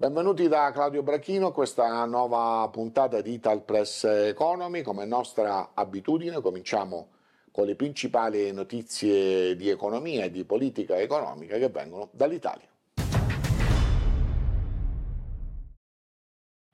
Benvenuti da Claudio Brachino a questa nuova puntata di Ital Press Economy. Come nostra abitudine cominciamo con le principali notizie di economia e di politica economica che vengono dall'Italia.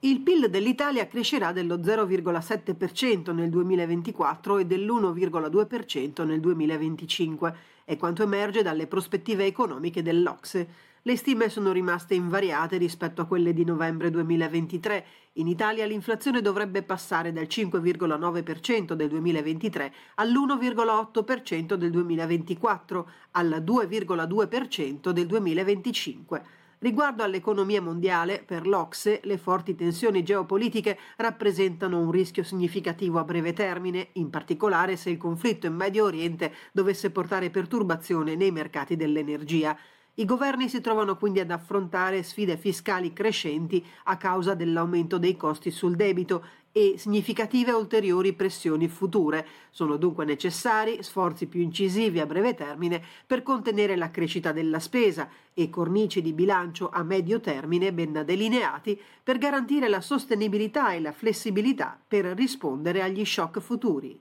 Il PIL dell'Italia crescerà dello 0,7% nel 2024 e dell'1,2% nel 2025, è quanto emerge dalle prospettive economiche dell'Ocse. Le stime sono rimaste invariate rispetto a quelle di novembre 2023. In Italia l'inflazione dovrebbe passare dal 5,9% del 2023 all'1,8% del 2024, al 2,2% del 2025. Riguardo all'economia mondiale, per l'Ocse le forti tensioni geopolitiche rappresentano un rischio significativo a breve termine, in particolare se il conflitto in Medio Oriente dovesse portare perturbazione nei mercati dell'energia. I governi si trovano quindi ad affrontare sfide fiscali crescenti a causa dell'aumento dei costi sul debito e significative ulteriori pressioni future. Sono dunque necessari sforzi più incisivi a breve termine per contenere la crescita della spesa e cornici di bilancio a medio termine ben delineati per garantire la sostenibilità e la flessibilità per rispondere agli shock futuri.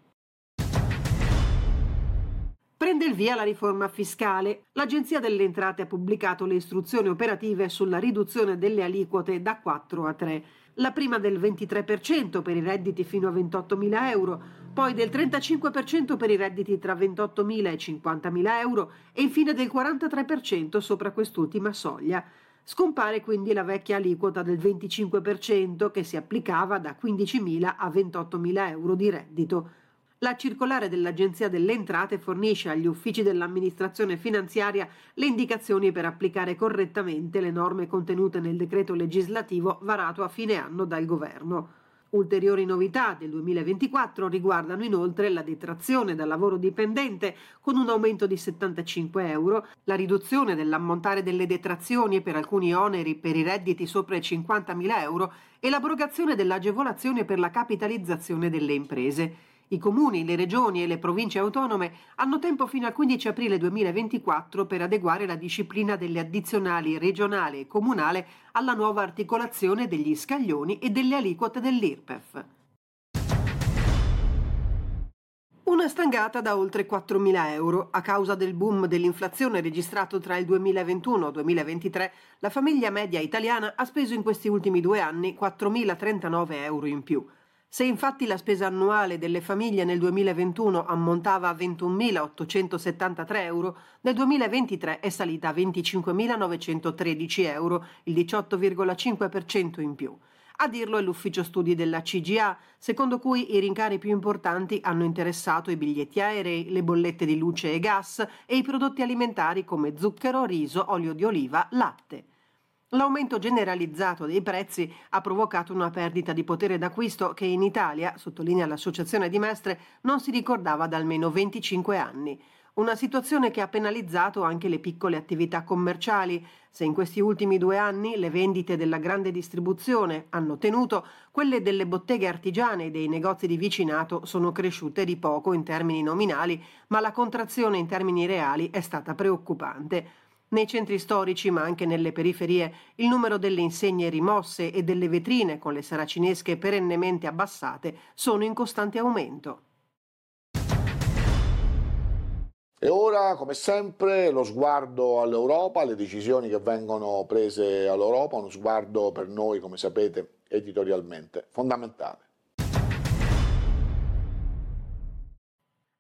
Prende il via la riforma fiscale. L'Agenzia delle Entrate ha pubblicato le istruzioni operative sulla riduzione delle aliquote da 4 a 3. La prima del 23% per i redditi fino a 28.000 euro, poi del 35% per i redditi tra 28.000 e 50.000 euro e infine del 43% sopra quest'ultima soglia. Scompare quindi la vecchia aliquota del 25% che si applicava da 15.000 a 28.000 euro di reddito. La circolare dell'Agenzia delle Entrate fornisce agli uffici dell'amministrazione finanziaria le indicazioni per applicare correttamente le norme contenute nel decreto legislativo varato a fine anno dal Governo. Ulteriori novità del 2024 riguardano inoltre la detrazione dal lavoro dipendente con un aumento di 75 euro, la riduzione dell'ammontare delle detrazioni per alcuni oneri per i redditi sopra i 50.000 euro e l'abrogazione dell'agevolazione per la capitalizzazione delle imprese. I comuni, le regioni e le province autonome hanno tempo fino al 15 aprile 2024 per adeguare la disciplina delle addizionali regionale e comunale alla nuova articolazione degli scaglioni e delle aliquote dell'IRPEF. Una stangata da oltre 4.000 euro. A causa del boom dell'inflazione registrato tra il 2021 e il 2023, la famiglia media italiana ha speso in questi ultimi due anni 4.039 euro in più. Se infatti la spesa annuale delle famiglie nel 2021 ammontava a 21.873 euro, nel 2023 è salita a 25.913 euro, il 18,5% in più. A dirlo è l'ufficio studi della CGA, secondo cui i rincari più importanti hanno interessato i biglietti aerei, le bollette di luce e gas e i prodotti alimentari come zucchero, riso, olio di oliva, latte. L'aumento generalizzato dei prezzi ha provocato una perdita di potere d'acquisto che in Italia, sottolinea l'Associazione di Mestre, non si ricordava da almeno 25 anni. Una situazione che ha penalizzato anche le piccole attività commerciali. Se in questi ultimi due anni le vendite della grande distribuzione hanno tenuto, quelle delle botteghe artigiane e dei negozi di vicinato sono cresciute di poco in termini nominali, ma la contrazione in termini reali è stata preoccupante. Nei centri storici, ma anche nelle periferie, il numero delle insegne rimosse e delle vetrine con le saracinesche perennemente abbassate sono in costante aumento. E ora, come sempre, lo sguardo all'Europa, alle decisioni che vengono prese all'Europa, uno sguardo per noi, come sapete, editorialmente fondamentale.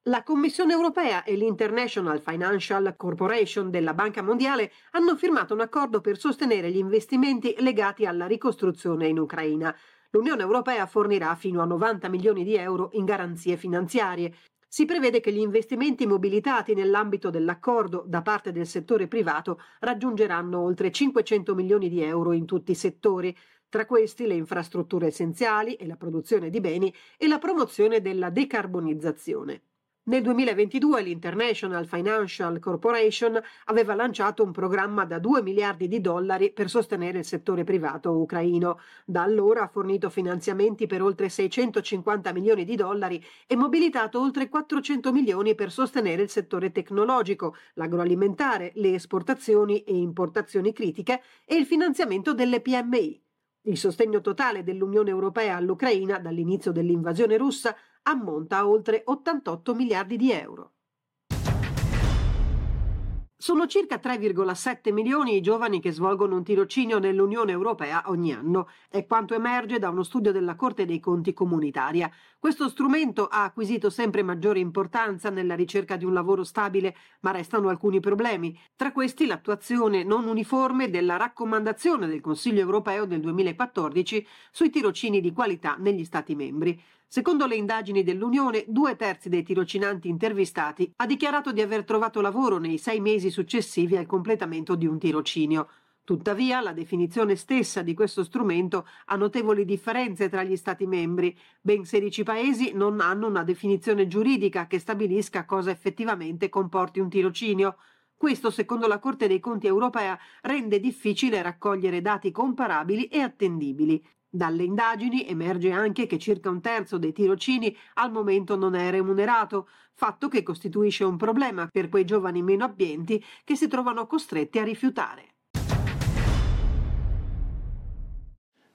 La Commissione europea e l'International Financial Corporation della Banca Mondiale hanno firmato un accordo per sostenere gli investimenti legati alla ricostruzione in Ucraina. L'Unione Europea fornirà fino a 90 milioni di euro in garanzie finanziarie. Si prevede che gli investimenti mobilitati nell'ambito dell'accordo da parte del settore privato raggiungeranno oltre 500 milioni di euro in tutti i settori, tra questi le infrastrutture essenziali e la produzione di beni e la promozione della decarbonizzazione. Nel 2022 l'International Financial Corporation aveva lanciato un programma da 2 miliardi di dollari per sostenere il settore privato ucraino. Da allora ha fornito finanziamenti per oltre 650 milioni di dollari e mobilitato oltre 400 milioni per sostenere il settore tecnologico, l'agroalimentare, le esportazioni e importazioni critiche e il finanziamento delle PMI. Il sostegno totale dell'Unione Europea all'Ucraina dall'inizio dell'invasione russa ammonta a oltre 88 miliardi di euro. Sono circa 3,7 milioni i giovani che svolgono un tirocinio nell'Unione Europea ogni anno. È quanto emerge da uno studio della Corte dei Conti comunitaria. Questo strumento ha acquisito sempre maggiore importanza nella ricerca di un lavoro stabile, ma restano alcuni problemi. Tra questi l'attuazione non uniforme della raccomandazione del Consiglio europeo del 2014 sui tirocini di qualità negli Stati membri. Secondo le indagini dell'Unione, due terzi dei tirocinanti intervistati ha dichiarato di aver trovato lavoro nei sei mesi successivi al completamento di un tirocinio. Tuttavia, la definizione stessa di questo strumento ha notevoli differenze tra gli Stati membri. Ben 16 paesi non hanno una definizione giuridica che stabilisca cosa effettivamente comporti un tirocinio. Questo, secondo la Corte dei Conti europea, rende difficile raccogliere dati comparabili e attendibili. Dalle indagini emerge anche che circa un terzo dei tirocini al momento non è remunerato, fatto che costituisce un problema per quei giovani meno abbienti che si trovano costretti a rifiutare.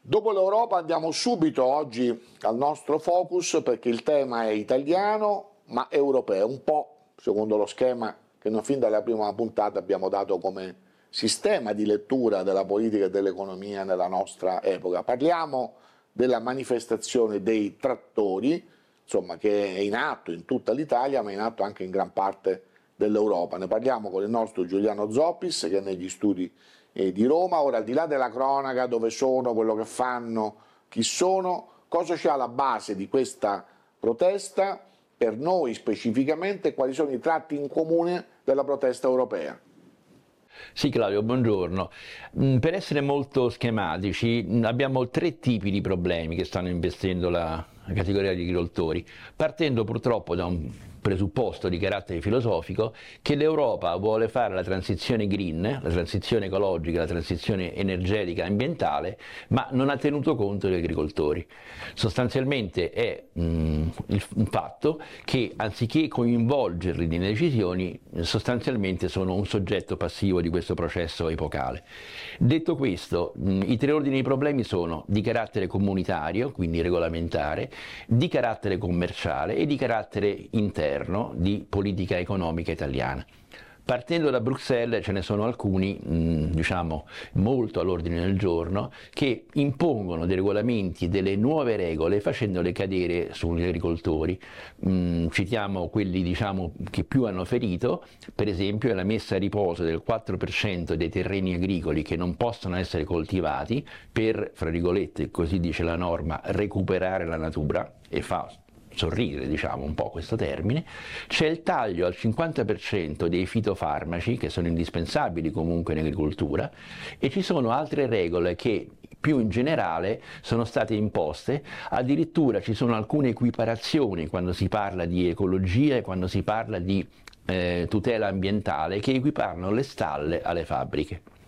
Dopo l'Europa andiamo subito oggi al nostro focus perché il tema è italiano ma europeo, un po' secondo lo schema che non fin dalla prima puntata abbiamo dato come sistema di lettura della politica e dell'economia nella nostra epoca. Parliamo della manifestazione dei trattori, insomma, che è in atto in tutta l'Italia, ma è in atto anche in gran parte dell'Europa. Ne parliamo con il nostro Giuliano Zoppis, che è negli studi eh, di Roma. Ora, al di là della cronaca, dove sono, quello che fanno, chi sono, cosa c'è alla base di questa protesta, per noi specificamente, quali sono i tratti in comune della protesta europea? Sì Claudio, buongiorno. Mm, per essere molto schematici mm, abbiamo tre tipi di problemi che stanno investendo la categoria di agricoltori, partendo purtroppo da un presupposto di carattere filosofico che l'Europa vuole fare la transizione green, la transizione ecologica, la transizione energetica ambientale, ma non ha tenuto conto degli agricoltori. Sostanzialmente è mh, mm, il, fatto che anziché coinvolgerli nelle decisioni, sostanzialmente sono un soggetto passivo di questo processo epocale. Detto questo, mh, i tre ordini di problemi sono di carattere comunitario, quindi regolamentare, di carattere commerciale e di carattere interno governo di politica economica italiana. Partendo da Bruxelles ce ne sono alcuni, mh, diciamo molto all'ordine del giorno, che impongono dei regolamenti, delle nuove regole facendole cadere sugli agricoltori. Mh, citiamo quelli diciamo, che più hanno ferito, per esempio la messa a riposo del 4% dei terreni agricoli che non possono essere coltivati per, fra virgolette, così dice la norma, recuperare la natura e fa sorridere diciamo un po' questo termine, c'è il taglio al 50% dei fitofarmaci che sono indispensabili comunque in agricoltura e ci sono altre regole che più in generale sono state imposte, addirittura ci sono alcune equiparazioni quando si parla di ecologia e quando si parla di eh, tutela ambientale che equiparano le stalle alle fabbriche.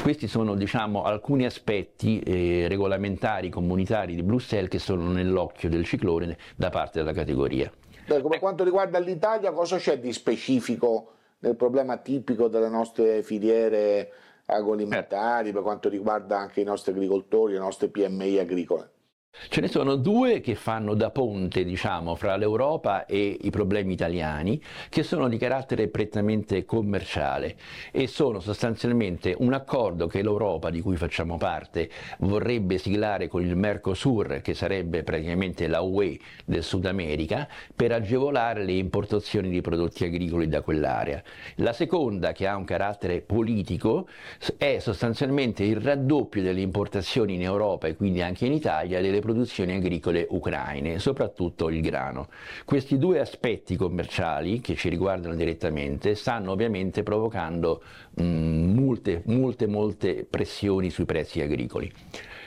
Questi sono diciamo, alcuni aspetti eh, regolamentari comunitari di Bruxelles che sono nell'occhio del ciclone da parte della categoria. Per ecco, quanto riguarda l'Italia, cosa c'è di specifico nel problema tipico delle nostre filiere agroalimentari per quanto riguarda anche i nostri agricoltori, le nostre PMI agricole? Ce ne sono due che fanno da ponte, diciamo, fra l'Europa e i problemi italiani, che sono di carattere prettamente commerciale e sono sostanzialmente un accordo che l'Europa, di cui facciamo parte, vorrebbe siglare con il Mercosur, che sarebbe praticamente la UE del Sud America, per agevolare le importazioni di prodotti agricoli da quell'area. La seconda, che ha un carattere politico, è sostanzialmente il raddoppio delle importazioni in Europa e quindi anche in Italia delle produzioni agricole ucraine, soprattutto il grano. Questi due aspetti commerciali che ci riguardano direttamente stanno ovviamente provocando mh, molte, molte, molte pressioni sui prezzi agricoli.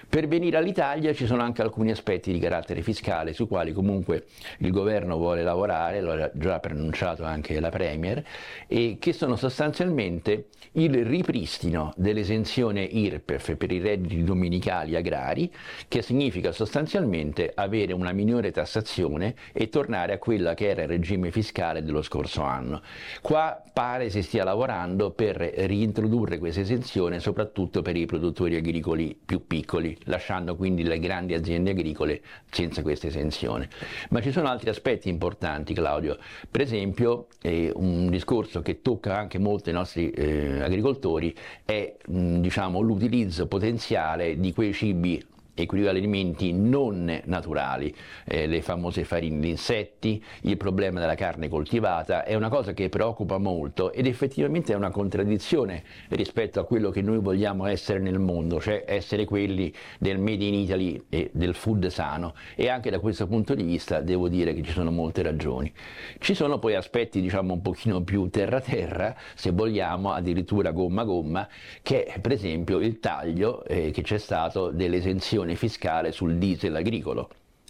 Per venire all'Italia ci sono anche alcuni aspetti di carattere fiscale su quali comunque il governo vuole lavorare, lo ha già preannunciato anche la Premier, e che sono sostanzialmente il ripristino dell'esenzione IRPEF per i redditi dominicali agrari, che significa sostanzialmente avere una minore tassazione e tornare a quella che era il regime fiscale dello scorso anno. Qua pare si stia lavorando per reintrodurre questa esenzione soprattutto per i produttori agricoli più piccoli lasciando quindi le grandi aziende agricole senza questa esenzione. Ma ci sono altri aspetti importanti, Claudio. Per esempio, eh, un discorso che tocca anche molto i nostri eh, agricoltori è diciamo, l'utilizzo potenziale di quei cibi equivalimenti non naturali, eh, le famose farine di insetti, il problema della carne coltivata, è una cosa che preoccupa molto ed effettivamente è una contraddizione rispetto a quello che noi vogliamo essere nel mondo, cioè essere quelli del Made in Italy e del food sano e anche da questo punto di vista devo dire che ci sono molte ragioni. Ci sono poi aspetti diciamo un pochino più terra-terra, se vogliamo addirittura gomma-gomma, che è per esempio il taglio eh, che c'è stato dell'esenzione pressione fiscale sul diesel agricolo.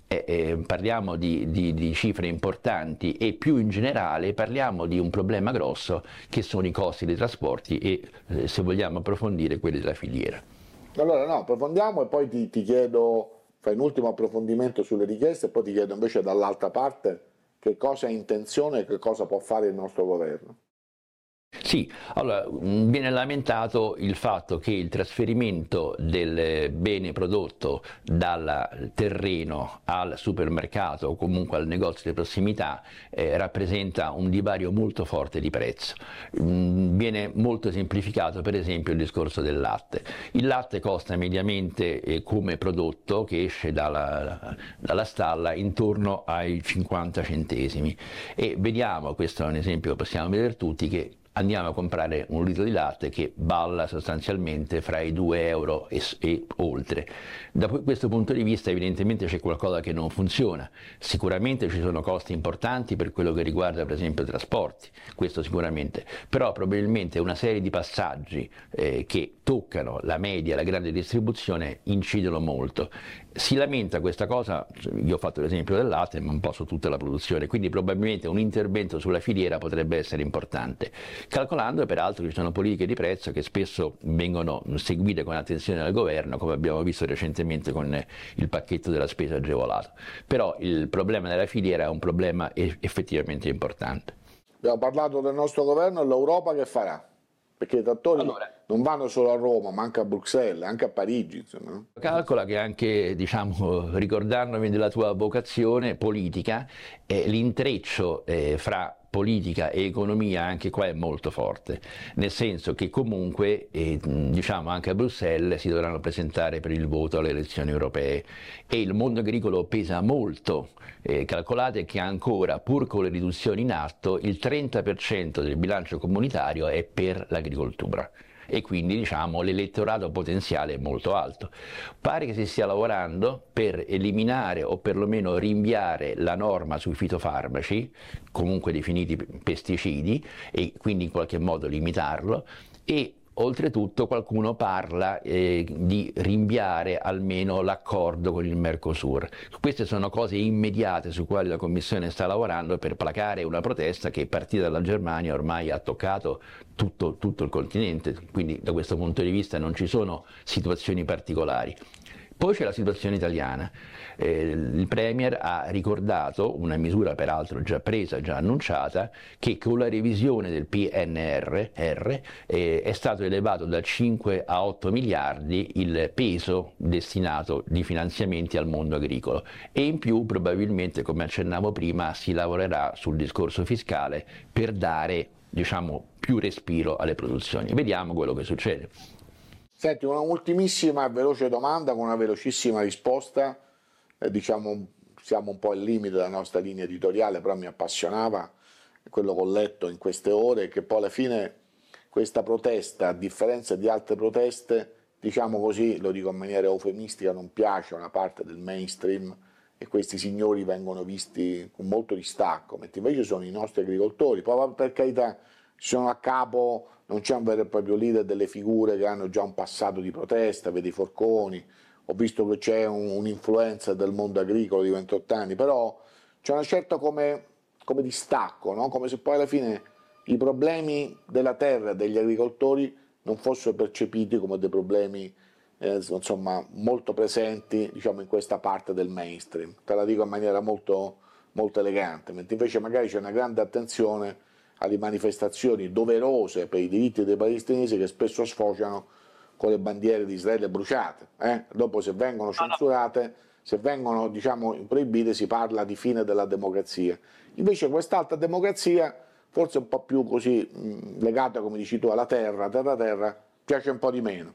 Eh, eh, parliamo di, di, di, cifre importanti e più in generale parliamo di un problema grosso che sono i costi dei trasporti e eh, se vogliamo approfondire quelli della filiera. Allora no, approfondiamo e poi ti, ti chiedo, fai un ultimo approfondimento sulle richieste e poi ti chiedo invece dall'altra parte che cosa è intenzione e che cosa può fare il nostro governo. Sì, allora mm, viene lamentato il fatto che il trasferimento del bene prodotto dal terreno al supermercato o comunque al negozio di prossimità eh, rappresenta un divario molto forte di prezzo. Mm, viene molto semplificato per esempio il discorso del latte. Il latte costa mediamente eh, come prodotto che esce dalla, dalla stalla intorno ai 50 centesimi e vediamo, questo è un esempio che possiamo vedere tutti, che andiamo a comprare un litro di latte che balla sostanzialmente fra i 2 euro e, e, oltre. Da questo punto di vista evidentemente c'è qualcosa che non funziona, sicuramente ci sono costi importanti per quello che riguarda per esempio i trasporti, questo sicuramente, però probabilmente una serie di passaggi eh, che toccano la media, la grande distribuzione incidono molto si lamenta questa cosa, io ho fatto l'esempio del latte, ma un po' su tutta la produzione, quindi probabilmente un intervento sulla filiera potrebbe essere importante, calcolando peraltro che ci sono politiche di prezzo che spesso vengono seguite con attenzione dal governo, come abbiamo visto recentemente con il pacchetto della spesa agevolato. Però il problema della filiera è un problema effettivamente importante. Abbiamo parlato del nostro governo e l'Europa che farà? Perché i trattori allora, non vanno solo a Roma, ma anche a Bruxelles, anche a Parigi. Insomma. Calcola che anche, diciamo, ricordandomi della tua vocazione politica, eh, l'intreccio eh, fra politica e economia anche qua è molto forte, nel senso che comunque eh, diciamo anche a Bruxelles si dovranno presentare per il voto alle elezioni europee e il mondo agricolo pesa molto. Eh, calcolate che ancora, pur con le riduzioni in atto, il 30% del bilancio comunitario è per l'agricoltura e quindi diciamo, l'elettorato potenziale è molto alto. Pare che si stia lavorando per eliminare o perlomeno rinviare la norma sui fitofarmaci, comunque definiti pesticidi, e quindi in qualche modo limitarlo, e Oltretutto qualcuno parla eh, di rinviare almeno l'accordo con il Mercosur. Queste sono cose immediate su quali la Commissione sta lavorando per placare una protesta che partita dalla Germania ormai ha toccato tutto, tutto il continente, quindi da questo punto di vista non ci sono situazioni particolari. Poi c'è la situazione italiana. Eh, il Premier ha ricordato, una misura peraltro già presa, già annunciata, che con la revisione del PNR eh, è stato elevato da 5 a 8 miliardi il peso destinato di finanziamenti al mondo agricolo e in più probabilmente, come accennavo prima, si lavorerà sul discorso fiscale per dare diciamo, più respiro alle produzioni. Vediamo quello che succede. Senti, una ultimissima veloce domanda con una velocissima risposta. Eh, diciamo, siamo un po' al limite della nostra linea editoriale, però mi appassionava quello che ho letto in queste ore, che poi alla fine questa protesta, a differenza di altre proteste, diciamo così, lo dico in maniera eufemistica, non piace a una parte del mainstream e questi signori vengono visti con molto distacco, mentre invece sono i nostri agricoltori. Poi per carità, sono a capo non c'è un vero e proprio leader delle figure che hanno già un passato di protesta, vedi Forconi, ho visto che c'è un, un'influenza del mondo agricolo di 28 anni, però c'è una certa come, come distacco, no? come se poi alla fine i problemi della terra degli agricoltori non fossero percepiti come dei problemi eh, insomma, molto presenti diciamo, in questa parte del mainstream. Te la dico in maniera molto, molto elegante, mentre invece magari c'è una grande attenzione alle manifestazioni doverose per i diritti dei palestinesi che spesso sfociano con le bandiere di Israele bruciate. Eh? Dopo se vengono censurate, se vengono diciamo, proibite si parla di fine della democrazia. Invece quest'altra democrazia, forse un po' più così mh, legata, come dici tu, alla terra, terra-terra, piace un po' di meno.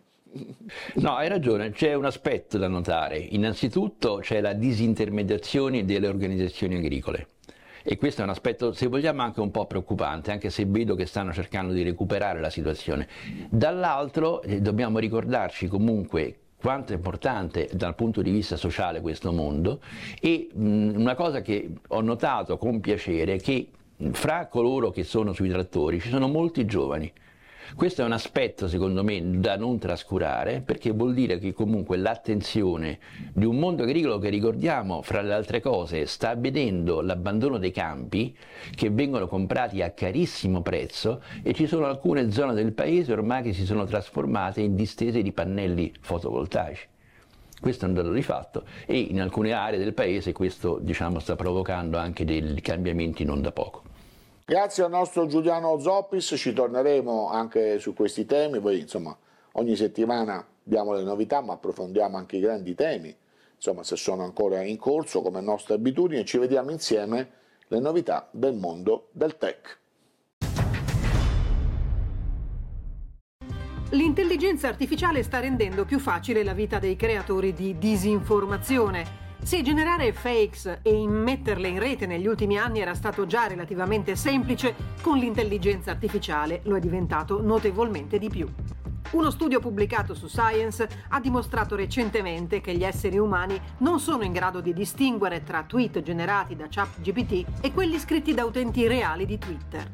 No, hai ragione, c'è un aspetto da notare. Innanzitutto c'è la disintermediazione delle organizzazioni agricole e questo è un aspetto, se vogliamo, anche un po' preoccupante, anche se vedo che stanno cercando di recuperare la situazione. Dall'altro eh, dobbiamo ricordarci comunque quanto è importante dal punto di vista sociale questo mondo e mh, una cosa che ho notato con piacere è che fra coloro che sono sui trattori ci sono molti giovani questo è un aspetto, secondo me, da non trascurare, perché vuol dire che comunque l'attenzione di un mondo agricolo che, ricordiamo, fra le altre cose, sta vedendo l'abbandono dei campi che vengono comprati a carissimo prezzo e ci sono alcune zone del paese ormai che si sono trasformate in distese di pannelli fotovoltaici. Questo è un dato di fatto e in alcune aree del paese questo diciamo, sta provocando anche dei cambiamenti non da poco. Grazie al nostro Giuliano Zoppis, ci torneremo anche su questi temi, poi insomma ogni settimana abbiamo le novità ma approfondiamo anche i grandi temi, insomma se sono ancora in corso come nostra abitudine, ci vediamo insieme le novità del mondo del tech. L'intelligenza artificiale sta rendendo più facile la vita dei creatori di disinformazione. Se generare fakes e immetterle in rete negli ultimi anni era stato già relativamente semplice, con l'intelligenza artificiale lo è diventato notevolmente di più. Uno studio pubblicato su Science ha dimostrato recentemente che gli esseri umani non sono in grado di distinguere tra tweet generati da ChatGPT e quelli scritti da utenti reali di Twitter.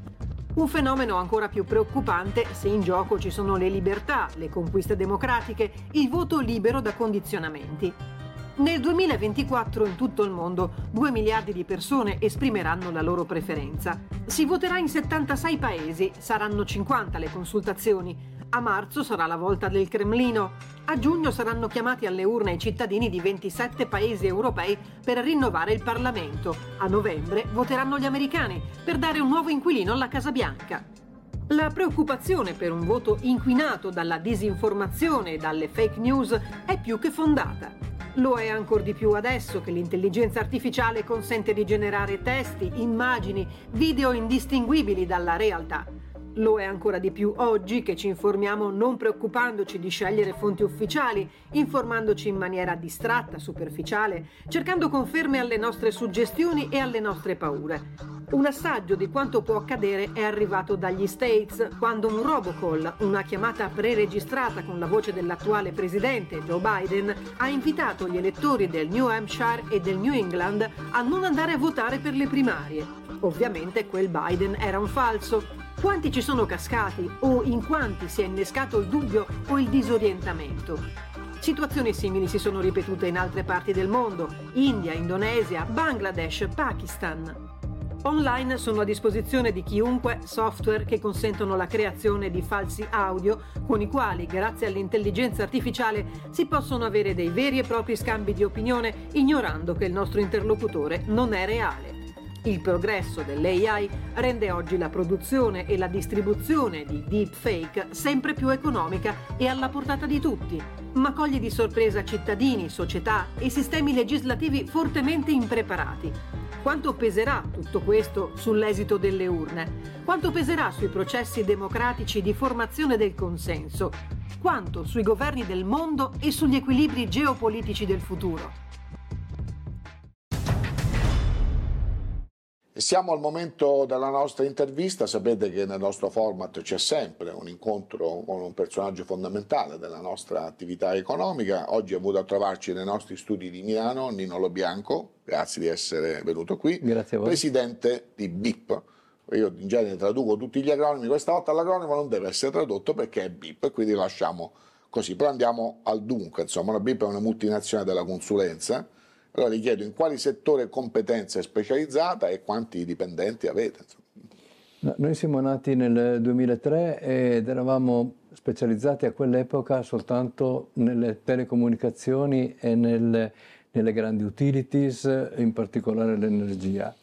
Un fenomeno ancora più preoccupante se in gioco ci sono le libertà, le conquiste democratiche, il voto libero da condizionamenti. Nel 2024 in tutto il mondo 2 miliardi di persone esprimeranno la loro preferenza. Si voterà in 76 paesi, saranno 50 le consultazioni. A marzo sarà la volta del Cremlino. A giugno saranno chiamati alle urne i cittadini di 27 paesi europei per rinnovare il Parlamento. A novembre voteranno gli americani per dare un nuovo inquilino alla Casa Bianca. La preoccupazione per un voto inquinato dalla disinformazione e dalle fake news è più che fondata. Lo è ancora di più adesso che l'intelligenza artificiale consente di generare testi, immagini, video indistinguibili dalla realtà. Lo è ancora di più oggi che ci informiamo non preoccupandoci di scegliere fonti ufficiali, informandoci in maniera distratta, superficiale, cercando conferme alle nostre suggestioni e alle nostre paure. Un assaggio di quanto può accadere è arrivato dagli States quando un robocall, una chiamata preregistrata con la voce dell'attuale presidente Joe Biden, ha invitato gli elettori del New Hampshire e del New England a non andare a votare per le primarie. Ovviamente quel Biden era un falso. Quanti ci sono cascati o in quanti si è innescato il dubbio o il disorientamento? Situazioni simili si sono ripetute in altre parti del mondo, India, Indonesia, Bangladesh, Pakistan. Online sono a disposizione di chiunque software che consentono la creazione di falsi audio con i quali, grazie all'intelligenza artificiale, si possono avere dei veri e propri scambi di opinione ignorando che il nostro interlocutore non è reale. Il progresso dell'AI rende oggi la produzione e la distribuzione di deepfake sempre più economica e alla portata di tutti, ma coglie di sorpresa cittadini, società e sistemi legislativi fortemente impreparati. Quanto peserà tutto questo sull'esito delle urne? Quanto peserà sui processi democratici di formazione del consenso? Quanto sui governi del mondo e sugli equilibri geopolitici del futuro? Siamo al momento della nostra intervista, sapete che nel nostro format c'è sempre un incontro con un personaggio fondamentale della nostra attività economica. Oggi ha avuto a trovarci nei nostri studi di Milano Nino Lobianco, grazie di essere venuto qui, presidente di BIP. Io in genere traduco tutti gli acronimi, questa volta l'acronimo non deve essere tradotto perché è BIP, quindi lasciamo così. Però andiamo al dunque, insomma, la BIP è una multinazionale della consulenza allora gli chiedo in quali settore competenza è specializzata e quanti dipendenti avete. No, noi siamo nati nel 2003 ed eravamo specializzati a quell'epoca soltanto nelle telecomunicazioni e nelle, nelle grandi utilities, in particolare l'energia.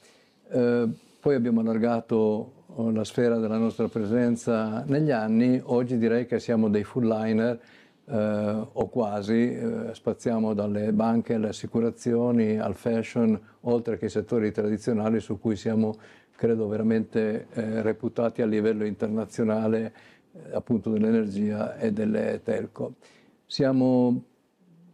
Eh, poi abbiamo allargato la sfera della nostra presenza negli anni, oggi direi che siamo dei full liner eh, o quasi, eh, spaziamo dalle banche alle assicurazioni al fashion, oltre che ai settori tradizionali su cui siamo, credo, veramente eh, reputati a livello internazionale, eh, appunto dell'energia e delle telco. Siamo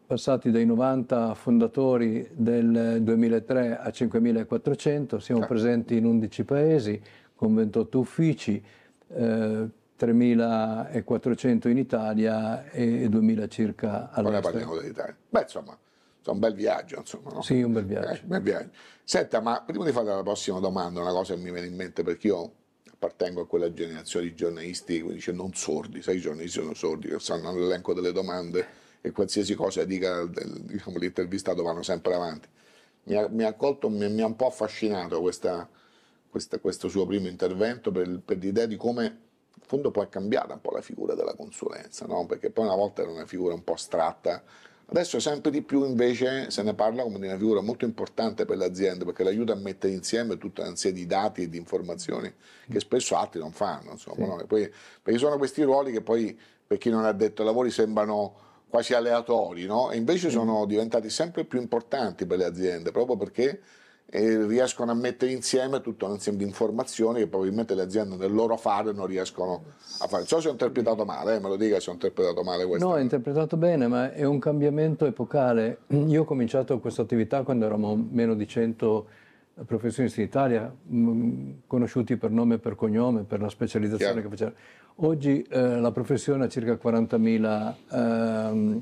passati dai 90 fondatori del 2003 a 5.400, siamo presenti in 11 paesi con 28 uffici, eh, 3.400 in Italia e 2.000 circa all'estero. Ora parliamo dell'Italia. Beh, insomma, è un bel viaggio, insomma, no? Sì, un bel viaggio. Eh, bel viaggio. Senta, ma prima di fare la prossima domanda, una cosa che mi viene in mente, perché io appartengo a quella generazione di giornalisti, come dice, non sordi, sai, i giornalisti sono sordi, che sanno l'elenco delle domande e qualsiasi cosa dica diciamo, l'intervistato vanno sempre avanti. Mi ha, mi ha, colto, mi, mi ha un po' affascinato questa, questa, questo suo primo intervento per, per l'idea di come in fondo poi è cambiata un po' la figura della consulenza, no? perché poi una volta era una figura un po' astratta, adesso sempre di più invece se ne parla come di una figura molto importante per le aziende perché l'aiuta a mettere insieme tutta una serie di dati e di informazioni che spesso altri non fanno, insomma, sì. no? poi, perché sono questi ruoli che poi per chi non ha detto lavori sembrano quasi aleatori, no? e invece sono diventati sempre più importanti per le aziende proprio perché e riescono a mettere insieme tutto un insieme di informazioni che probabilmente le aziende nel loro fare non riescono a fare. So se ho interpretato male, eh, me lo dica se ho interpretato male questo. No, ho interpretato bene, ma è un cambiamento epocale. Io ho cominciato questa attività quando eravamo meno di 100 professionisti in Italia, mh, conosciuti per nome e per cognome, per la specializzazione Chiaro. che facevano. Oggi eh, la professione ha circa 40.000 ehm,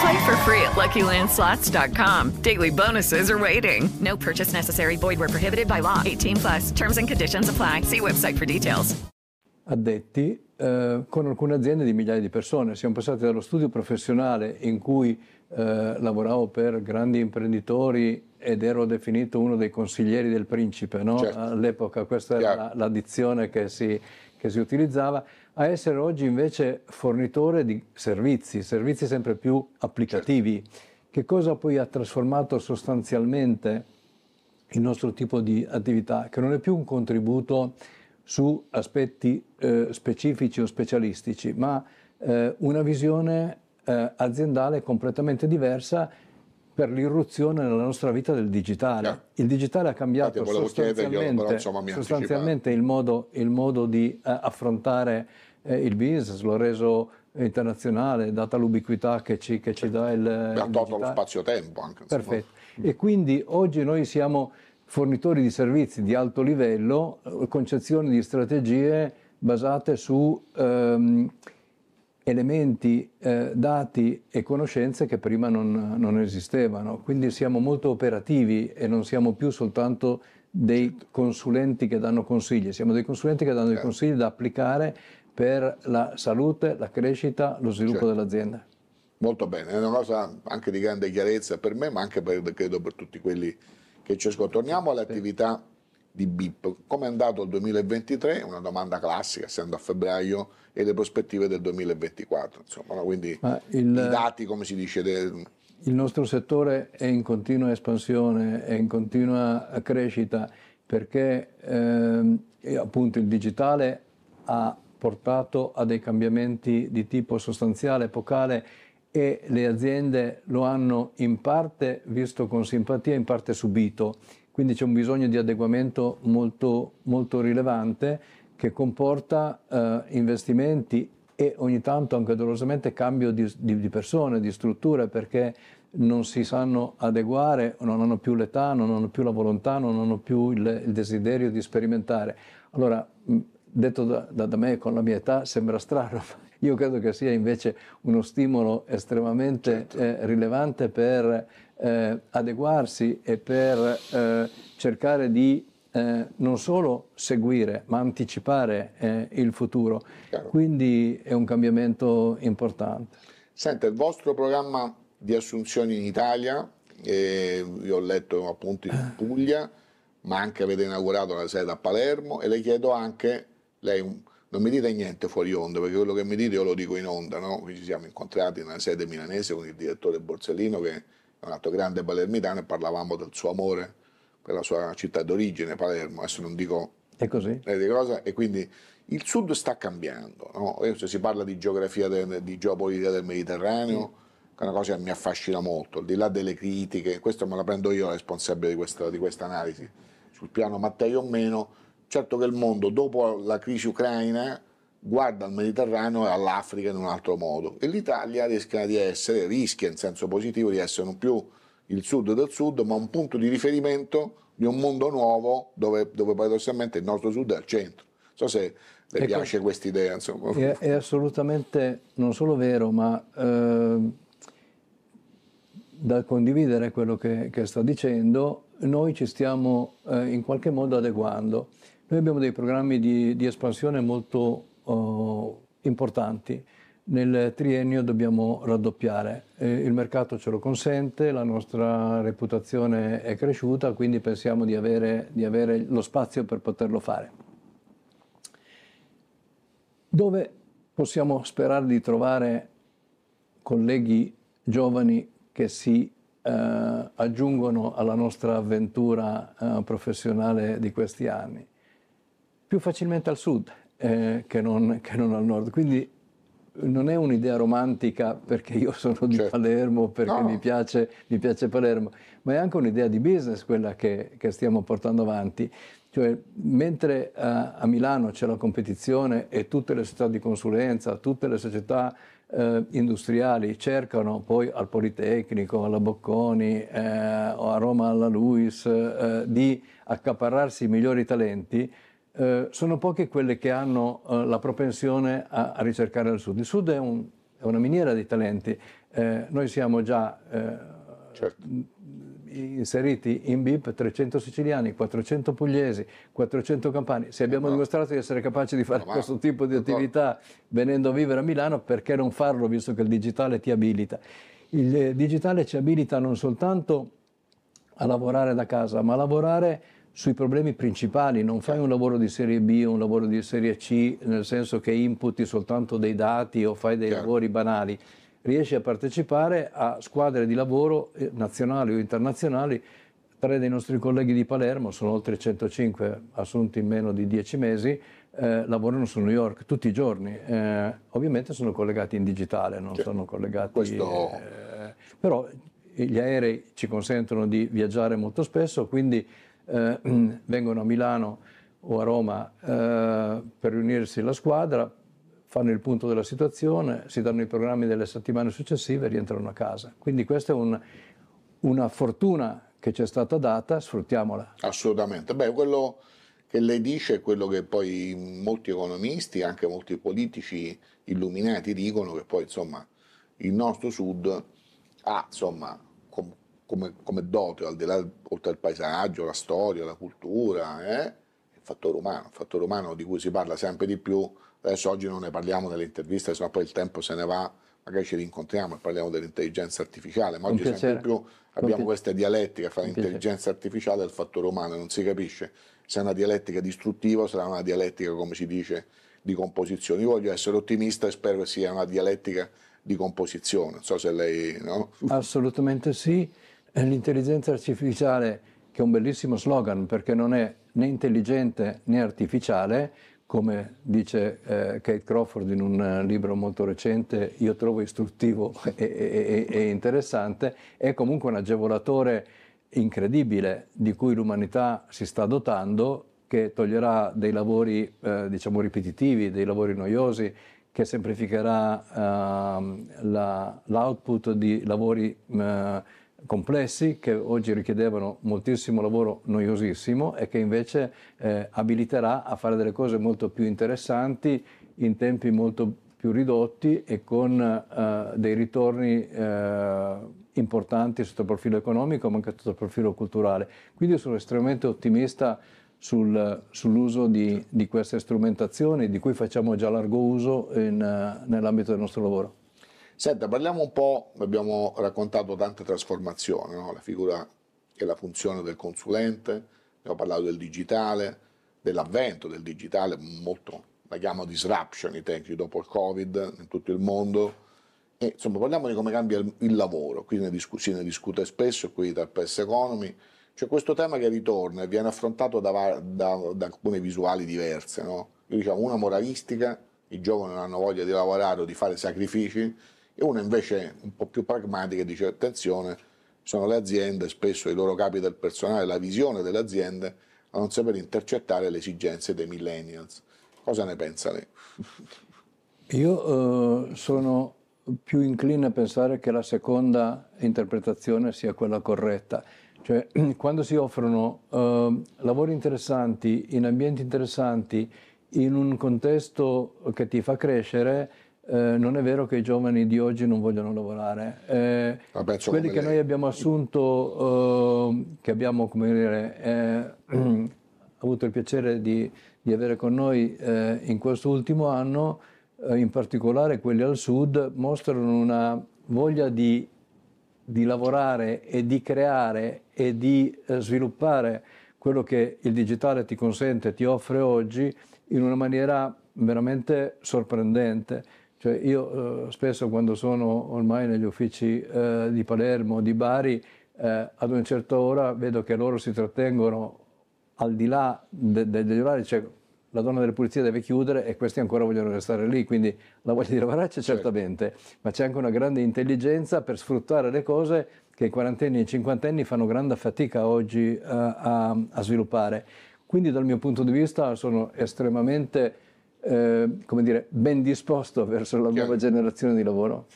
Play for free at LuckyLandSlots.com. Daily bonuses are waiting. No purchase necessary. Void where prohibited by law. 18 plus. Terms and conditions apply. See website for details. Addetti eh, con alcune aziende di migliaia di persone. Siamo passati dallo studio professionale in cui eh, lavoravo per grandi imprenditori ed ero definito uno dei consiglieri del principe, no? certo. all'epoca questa era la, la dizione che si, che si utilizzava a essere oggi invece fornitore di servizi, servizi sempre più applicativi. Certo. Che cosa poi ha trasformato sostanzialmente il nostro tipo di attività? Che non è più un contributo su aspetti eh, specifici o specialistici, ma eh, una visione eh, aziendale completamente diversa per l'irruzione nella nostra vita del digitale. Yeah. Il digitale ha cambiato sostanzialmente, però, sostanzialmente il, modo, il, modo, di eh, affrontare eh, il business, l'ho reso internazionale, data l'ubiquità che ci, che ci dà il... Ha tolto lo spazio-tempo anche. Perfetto. E quindi oggi noi siamo fornitori di servizi di alto livello, eh, concezioni di strategie basate su... Ehm, elementi, eh, dati e conoscenze che prima non, non, esistevano. Quindi siamo molto operativi e non siamo più soltanto dei consulenti che danno consigli, siamo dei consulenti che danno dei certo. consigli da applicare per la salute, la crescita, lo sviluppo certo. dell'azienda. Molto bene, è una cosa anche di grande chiarezza per me, ma anche per, credo per tutti quelli che ci ascoltano. Torniamo alle attività di BIP. Come è andato il 2023? Una domanda classica, essendo a febbraio, e le prospettive del 2024. Insomma, quindi il, i dati, come si dice... De... Il nostro settore è in continua espansione, è in continua crescita, perché eh, appunto il digitale ha portato a dei cambiamenti di tipo sostanziale, epocale, e le aziende lo hanno in parte visto con simpatia, in parte subito quindi c'è un bisogno di adeguamento molto, molto rilevante che comporta eh, investimenti e ogni tanto anche dolorosamente cambio di, di, di, persone, di strutture, perché non si sanno adeguare, non hanno più l'età, non hanno più la volontà, non hanno più il, il desiderio di sperimentare. Allora, detto da, da, da, me con la mia età sembra strano, io credo che sia invece uno stimolo estremamente certo. eh, rilevante per eh, adeguarsi e per eh, cercare di eh, non solo seguire ma anticipare eh, il futuro. Chiaro. Quindi è un cambiamento importante. Senta, il vostro programma di assunzioni in Italia, eh, io ho letto appunto in Puglia, ma anche avete inaugurato la sede a Palermo e le chiedo anche, lei non mi dite niente fuori onda, perché quello che mi dite io lo dico in onda, no? Qui ci siamo incontrati nella sede milanese con il direttore Borsellino che è un altro grande palermitano e parlavamo del suo amore per la sua città d'origine, Palermo, adesso non dico è così. cosa, e quindi il sud sta cambiando, no? Adesso si parla di geografia, de, di geopolitica del Mediterraneo, che è una cosa che mi affascina molto, al di là delle critiche, questo me la prendo io la responsabile di questa, di questa analisi, sul piano Mattei o meno, certo che il mondo dopo la crisi ucraina guarda al Mediterraneo e all'Africa in un altro modo e l'Italia rischia di essere, rischia in senso positivo di essere non più il sud del sud ma un punto di riferimento di un mondo nuovo dove, dove paradossalmente il nostro sud è al centro. Non so se le ecco, piace questa idea. È, è, assolutamente non solo vero ma eh, da condividere quello che, che, sta dicendo, noi ci stiamo eh, in qualche modo adeguando. Noi abbiamo dei programmi di, di espansione molto oh, importanti. Nel triennio dobbiamo raddoppiare, eh, il mercato ce lo consente, la nostra reputazione è cresciuta, quindi pensiamo di avere, di avere lo spazio per poterlo fare. Dove possiamo sperare di trovare colleghi giovani che si eh, aggiungono alla nostra avventura eh, professionale di questi anni? Più facilmente al sud, eh, che, non, che, non, al nord. Quindi non è un'idea romantica perché io sono di certo. Palermo, perché no. mi, piace, mi, piace, Palermo, ma è anche un'idea di business quella che, che stiamo portando avanti. Cioè, mentre uh, a Milano c'è la competizione e tutte le società di consulenza, tutte le società uh, industriali cercano poi al Politecnico, alla Bocconi eh, o a Roma alla Luis eh, di accaparrarsi i migliori talenti, eh, sono poche quelle che hanno eh, la propensione a, a, ricercare il Sud. Il Sud è, un, è una miniera di talenti. Eh, noi siamo già eh, certo. inseriti in BIP 300 siciliani, 400 pugliesi, 400 campani. Se abbiamo no. dimostrato di essere capaci di fare no, questo tipo di attività venendo a vivere a Milano, perché non farlo visto che il digitale ti abilita? Il digitale ci abilita non soltanto a lavorare da casa, ma a lavorare sui problemi principali, non fai un lavoro di serie B o un lavoro di serie C, nel senso che inputi soltanto dei dati o fai dei Chiaro. lavori banali, riesci a partecipare a squadre di lavoro eh, nazionali o internazionali. Tre dei nostri colleghi di Palermo, sono oltre 105 assunti in meno di 10 mesi, eh, lavorano su New York tutti i giorni. Eh, ovviamente sono collegati in digitale, non certo. sono collegati... Questo... Eh, però gli aerei ci consentono di viaggiare molto spesso, quindi eh, vengono a Milano o a Roma eh, per riunirsi la squadra, fanno il punto della situazione, si danno i programmi delle settimane successive e rientrano a casa. Quindi questa è un, una fortuna che ci è stata data, sfruttiamola. Assolutamente. Beh, quello che lei dice è quello che poi molti economisti, anche molti politici illuminati dicono che poi insomma il nostro sud ha insomma come, come, dote, al di là, oltre al paesaggio, la storia, la cultura, eh, il fattore umano, il fattore umano di cui si parla sempre di più, adesso oggi non ne parliamo nelle interviste, se no poi il tempo se ne va, magari ci rincontriamo e parliamo dell'intelligenza artificiale, ma oggi sempre più abbiamo questa dialettica fra l'intelligenza artificiale e il fattore umano, non si capisce se è una dialettica distruttiva o sarà una dialettica, come si dice, di composizione. Io voglio essere ottimista e spero che sia una dialettica di composizione. Non so se lei... No? Assolutamente sì. L'intelligenza artificiale, che è un bellissimo slogan perché non è né intelligente né artificiale, come dice eh, Kate Crawford in un uh, libro molto recente, io trovo istruttivo e, e, e interessante, è comunque un agevolatore incredibile di cui l'umanità si sta dotando, che toglierà dei lavori eh, diciamo ripetitivi, dei lavori noiosi, che semplificherà eh, la, l'output di lavori eh, complessi che oggi richiedevano moltissimo lavoro noiosissimo e che invece eh, abiliterà a fare delle cose molto più interessanti in tempi molto più ridotti e con eh, dei ritorni eh, importanti sotto il profilo economico ma anche sotto il profilo culturale. Quindi sono estremamente ottimista sul, sull'uso di, di, queste strumentazioni di cui facciamo già largo uso in, nell'ambito del nostro lavoro. Senta, parliamo un po', abbiamo raccontato tante trasformazioni, no? la figura e la funzione del consulente, abbiamo parlato del digitale, dell'avvento del digitale, molto, la chiamo disruption i tempi dopo il Covid in tutto il mondo, e insomma parliamo di come cambia il, il lavoro, qui ne discu- se ne discute spesso, qui dal PS Economy, c'è questo tema che ritorna e viene affrontato da, da, da alcune visuali diverse, no? Io diciamo una moralistica, i giovani non hanno voglia di lavorare o di fare sacrifici, e una invece un po' più pragmatica dice attenzione, sono le aziende, spesso i loro capi del personale, la visione delle aziende a non saper intercettare le esigenze dei millennials. Cosa ne pensa lei? Io eh, sono più incline a pensare che la seconda interpretazione sia quella corretta. Cioè, quando si offrono eh, lavori interessanti, in ambienti interessanti, in un contesto che ti fa crescere, eh, non è vero che i giovani di oggi non vogliono lavorare. Eh, quelli che lei. noi abbiamo assunto, eh, che abbiamo dire, eh, avuto il piacere di, di avere con noi eh, in questo ultimo anno, eh, in particolare quelli al sud, mostrano una voglia di, di lavorare e di creare e di sviluppare quello che il digitale ti consente, ti offre oggi in una maniera veramente sorprendente. Cioè io eh, spesso quando sono ormai negli uffici eh, di Palermo, di Bari, eh, ad una certa ora vedo che loro si trattengono al di là de- de- degli orari, cioè la donna delle pulizie deve chiudere e questi ancora vogliono restare lì, quindi la voglia di lavorare c'è certo. certamente, ma c'è anche una grande intelligenza per sfruttare le cose che i quarantenni e i cinquantenni fanno grande fatica oggi uh, a, a, sviluppare. Quindi dal mio punto di vista sono estremamente eh, come dire, ben disposto verso la nuova generazione di lavoro?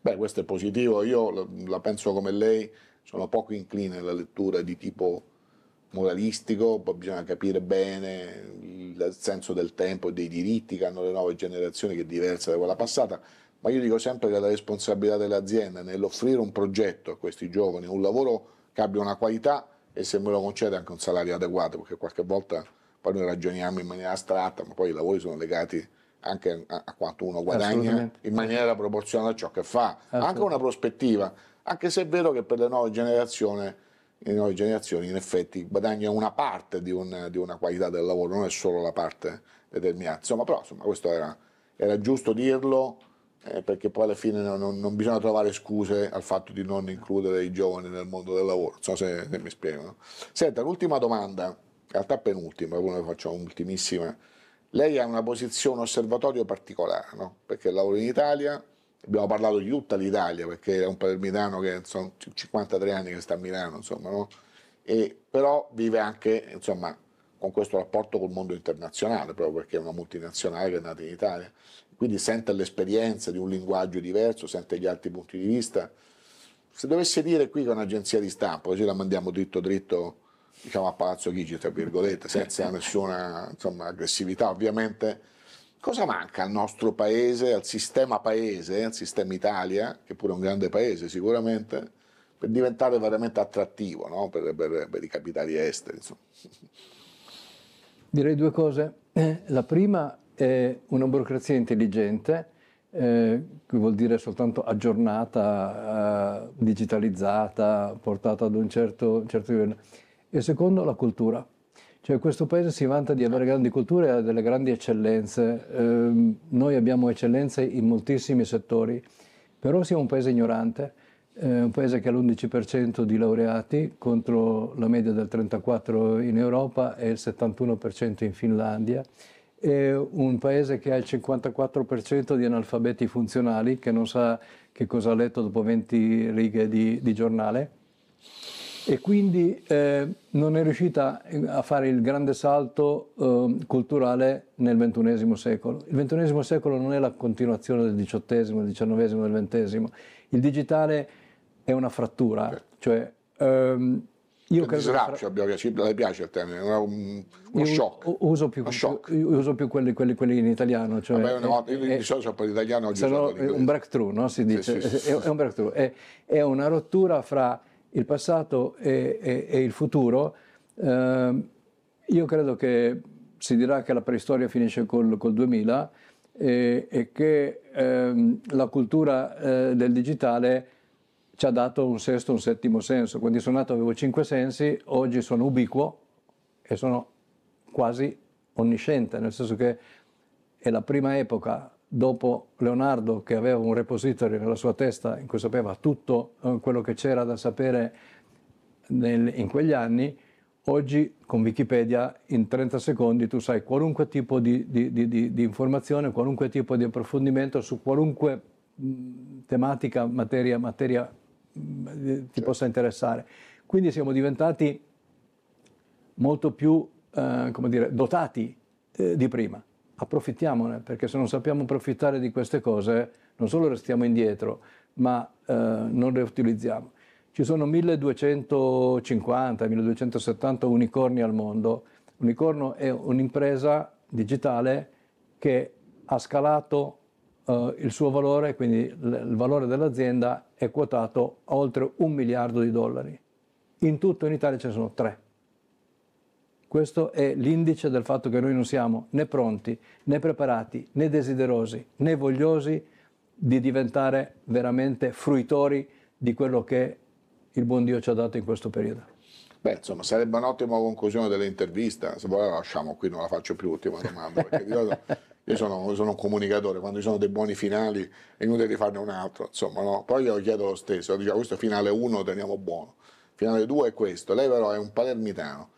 Beh, questo è positivo. Io la penso come lei, sono poco incline alla lettura di tipo moralistico, poi bisogna capire bene il senso del tempo e dei diritti che hanno le nuove generazioni, che è diversa da quella passata, ma io dico sempre che la responsabilità delle aziende nell'offrire un progetto a questi giovani, un lavoro che abbia una qualità e se me lo concede anche un salario adeguato, perché qualche volta poi noi ragioniamo in maniera astratta, ma poi i lavori sono legati anche a, a quanto uno guadagna in maniera proporzionale a ciò che fa, anche una prospettiva, anche se è vero che per le nuove generazioni, le nuove generazioni in effetti guadagnano una parte di, un, di, una qualità del lavoro, non è solo la parte determinata, insomma però insomma, questo era, era giusto dirlo eh, perché poi alla fine non, non, bisogna trovare scuse al fatto di non includere i giovani nel mondo del lavoro, non so se, se mi spiego. No? Senta, l'ultima domanda in realtà penultima, poi noi facciamo un'ultimissima. Lei ha una posizione osservatorio particolare, no? perché lavora in Italia, abbiamo parlato di tutta l'Italia, perché è un palermitano che sono 53 anni che sta a Milano, insomma, no? e, però vive anche insomma, con questo rapporto col mondo internazionale, proprio perché è una multinazionale che è nata in Italia, quindi sente l'esperienza di un linguaggio diverso, sente gli altri punti di vista. Se dovesse dire qui che è un'agenzia di stampa, così la mandiamo dritto dritto diciamo a Palazzo Chigi, tra virgolette, senza nessuna insomma, aggressività ovviamente. Cosa manca al nostro paese, al sistema paese, al sistema Italia, che pure è un grande paese sicuramente, per diventare veramente attrattivo no? per, per, per, i capitali esteri? Insomma. Direi due cose. La prima è una burocrazia intelligente, eh, che vuol dire soltanto aggiornata, eh, digitalizzata, portata ad un certo, certo livello. E secondo, la cultura. Cioè questo paese si vanta di avere grandi culture e ha delle grandi eccellenze. Eh, noi abbiamo eccellenze in moltissimi settori, però siamo un paese ignorante, eh, un paese che ha l'11% di laureati contro la media del 34% in Europa e il 71% in Finlandia è un paese che ha il 54% di analfabeti funzionali, che non sa che cosa ha letto dopo 20 righe di, di giornale e quindi eh, non è riuscita a fare il grande salto eh, culturale nel XXI secolo. Il XXI secolo non è la continuazione del XVIII, del XIX, del XX. Il digitale è una frattura, cioè ehm, io credo disruption, fra... le piace il termine, un, uno shock. Uso più, shock. uso più quelli, quelli, quelli, in italiano. Cioè, Vabbè, no, io di solito so per l'italiano oggi no, è un breakthrough, no? si dice, sì, sì, sì, è, è, un breakthrough, è, è, una rottura fra il passato e, e, e il futuro. Eh, io credo che si dirà che la preistoria finisce col, col 2000 e, e che ehm, la cultura eh, del digitale ci ha dato un sesto, un settimo senso. Quando sono nato avevo cinque sensi, oggi sono ubiquo e sono quasi onnisciente, nel senso che è la prima epoca dopo Leonardo che aveva un repository nella sua testa in cui sapeva tutto eh, quello che c'era da sapere nel, in quegli anni, oggi con Wikipedia in 30 secondi tu sai qualunque tipo di, di, di, di informazione, qualunque tipo di approfondimento su qualunque tematica, materia, materia ti certo. possa interessare. Quindi siamo diventati molto più eh, come dire, dotati eh, di prima. Approfittiamone, perché se non sappiamo approfittare di queste cose, non solo restiamo indietro, ma eh, non le utilizziamo. Ci sono 1250-1270 unicorni al mondo. Unicorno è un'impresa digitale che ha scalato uh, il suo valore, quindi il valore dell'azienda è quotato a oltre un miliardo di dollari. In tutto in Italia ce ne sono tre. Questo è l'indice del fatto che noi non siamo né pronti, né preparati, né desiderosi, né vogliosi di diventare veramente fruitori di quello che il buon Dio ci ha dato in questo periodo. Beh, insomma, sarebbe un'ottima conclusione dell'intervista. Se vuoi la lasciamo qui, non la faccio più l'ultima domanda, perché io sono, sono, un comunicatore, quando ci sono dei buoni finali è inutile farne un altro, insomma, no? Poi io chiedo lo stesso, dico questo finale 1 teniamo buono, finale 2 è questo, lei però è un palermitano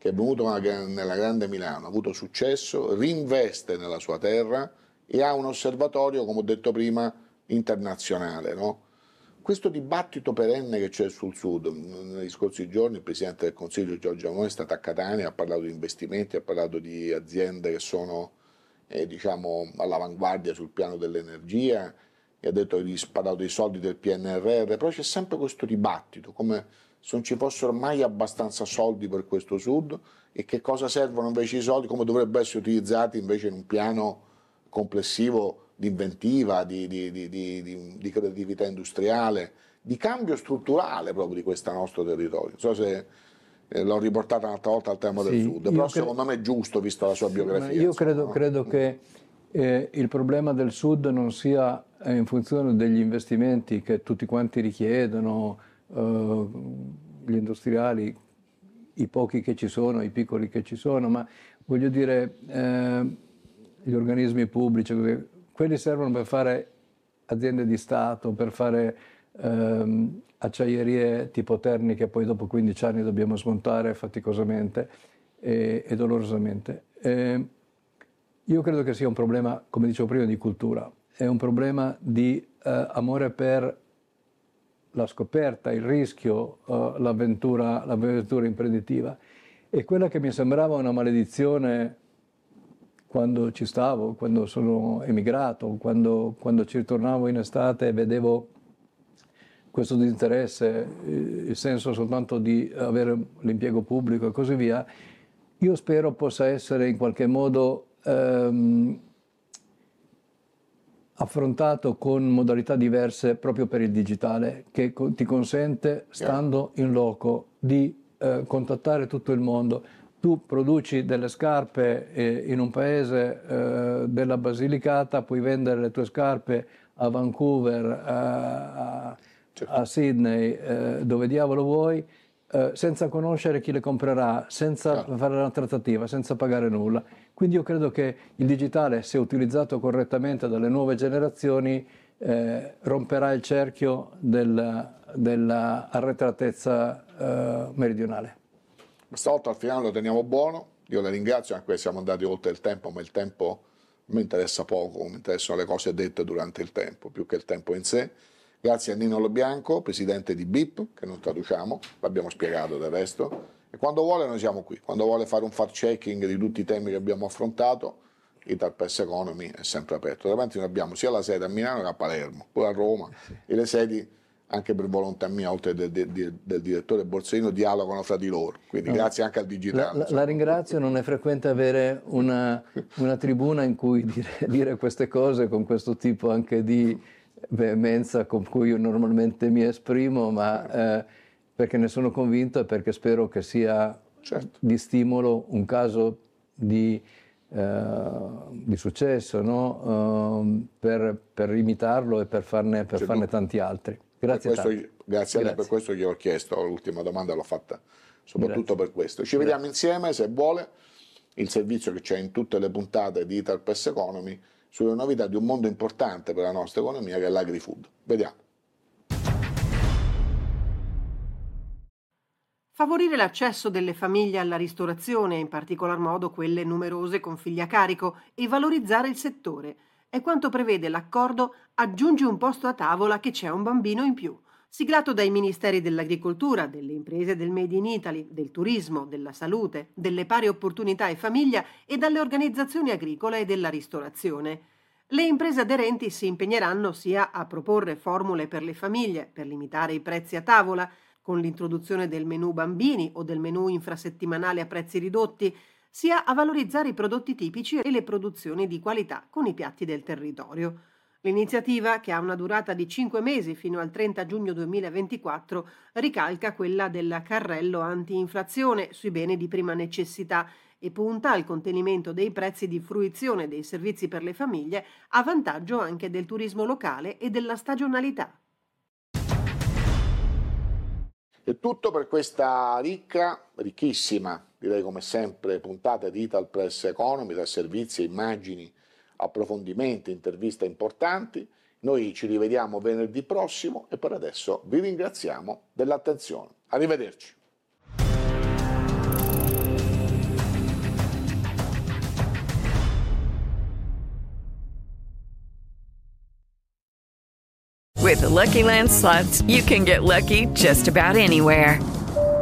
che è venuto nella grande Milano, ha avuto successo, rinveste nella sua terra e ha un osservatorio, come ho detto prima, internazionale, no? Questo dibattito perenne che c'è sul Sud, negli scorsi giorni il Presidente del Consiglio Giorgio Amore è stato a Catania, ha parlato di investimenti, ha parlato di aziende che sono eh, diciamo, all'avanguardia sul piano dell'energia e ha detto che ha parlato dei soldi del PNRR, però c'è sempre questo dibattito, come se non ci fossero mai abbastanza soldi per questo Sud e che cosa servono invece i soldi, come dovrebbero essere utilizzati invece in un piano complessivo di inventiva, di, di, di, di creatività industriale, di cambio strutturale proprio di questo nostro territorio. Non so se eh, l'ho riportata un'altra volta al tema sì, del Sud, però secondo me è giusto vista la sua biografia. Io credo, no? credo che eh, il problema del Sud non sia eh, in funzione degli investimenti che tutti quanti richiedono, gli industriali, i pochi che ci sono, i piccoli che ci sono, ma voglio dire eh, gli organismi pubblici, quelli servono per fare aziende di Stato, per fare ehm, acciaierie tipo Terni che poi dopo 15 anni dobbiamo smontare faticosamente e, e dolorosamente. E io credo che sia un problema, come dicevo prima, di cultura, è un problema di eh, amore per la scoperta, il rischio, eh, l'avventura, l'avventura imprenditiva. E quella che mi sembrava una maledizione quando ci stavo, quando sono emigrato, quando, quando ci ritornavo in estate e vedevo questo disinteresse, il senso soltanto di avere l'impiego pubblico e così via, io spero possa essere in qualche modo ehm, affrontato con modalità diverse proprio per il digitale, che ti consente, stando in loco, di eh, contattare tutto il mondo. Tu produci delle scarpe eh, in un paese eh, della Basilicata, puoi vendere le tue scarpe a Vancouver, a, certo. a Sydney, eh, dove diavolo vuoi, eh, senza conoscere chi le comprerà, senza certo. fare una trattativa, senza pagare nulla. Quindi io credo che il digitale, se utilizzato correttamente dalle nuove generazioni, eh, romperà il cerchio del, dell'arretratezza eh, meridionale. Stavolta al finale lo teniamo buono, io le ringrazio, anche se siamo andati oltre il tempo, ma il tempo mi interessa poco, mi interessano le cose dette durante il tempo, più che il tempo in sé. Grazie a Nino Lobianco, presidente di BIP, che non traduciamo, l'abbiamo spiegato del resto e quando vuole noi siamo qui, quando vuole fare un fact checking di tutti i temi che abbiamo affrontato, Ital Press Economy è sempre aperto. Davanti noi abbiamo sia la sede a Milano che a Palermo, poi a Roma e le sedi anche per volontà mia, oltre del, del, del direttore Borsellino, dialogano fra di loro. Quindi no. grazie anche al digitale. La, la, ringrazio, non è frequente avere una, una tribuna in cui dire, dire, queste cose con questo tipo anche di veemenza con cui io normalmente mi esprimo, ma eh, perché ne sono convinto e perché spero che sia certo. di stimolo un caso di, eh, di successo no? uh, per, per, imitarlo e per farne, per farne tanti altri. Grazie, per questo, grazie a lei, per questo gli ho chiesto, l'ultima domanda l'ho fatta soprattutto grazie. per questo. Ci vediamo insieme, se vuole, il servizio che c'è in tutte le puntate di Ital Press Economy sulle novità di un mondo importante per la nostra economia che è l'agri-food. Vediamo. Favorire l'accesso delle famiglie alla ristorazione, in particolar modo quelle numerose con figli a carico, e valorizzare il settore. È quanto prevede l'accordo Aggiungi un posto a tavola che c'è un bambino in più, siglato dai Ministeri dell'Agricoltura, delle imprese del Made in Italy, del turismo, della salute, delle pari opportunità e famiglia e dalle organizzazioni agricole e della ristorazione. Le imprese aderenti si impegneranno sia a proporre formule per le famiglie per limitare i prezzi a tavola, con l'introduzione del menù bambini o del menù infrasettimanale a prezzi ridotti, sia a valorizzare i prodotti tipici e le produzioni di qualità con i piatti del territorio. L'iniziativa, che ha una durata di 5 mesi fino al 30 giugno 2024, ricalca quella del carrello anti-inflazione sui beni di prima necessità e punta al contenimento dei prezzi di fruizione dei servizi per le famiglie a vantaggio anche del turismo locale e della stagionalità. È tutto per questa ricca, ricchissima, direi come sempre, puntata di Ital Press Economy, tra servizi, immagini, approfondimenti, interviste importanti. Noi ci rivediamo venerdì prossimo e per adesso vi ringraziamo dell'attenzione. Arrivederci. With the Lucky Land slots, you can get lucky just about anywhere.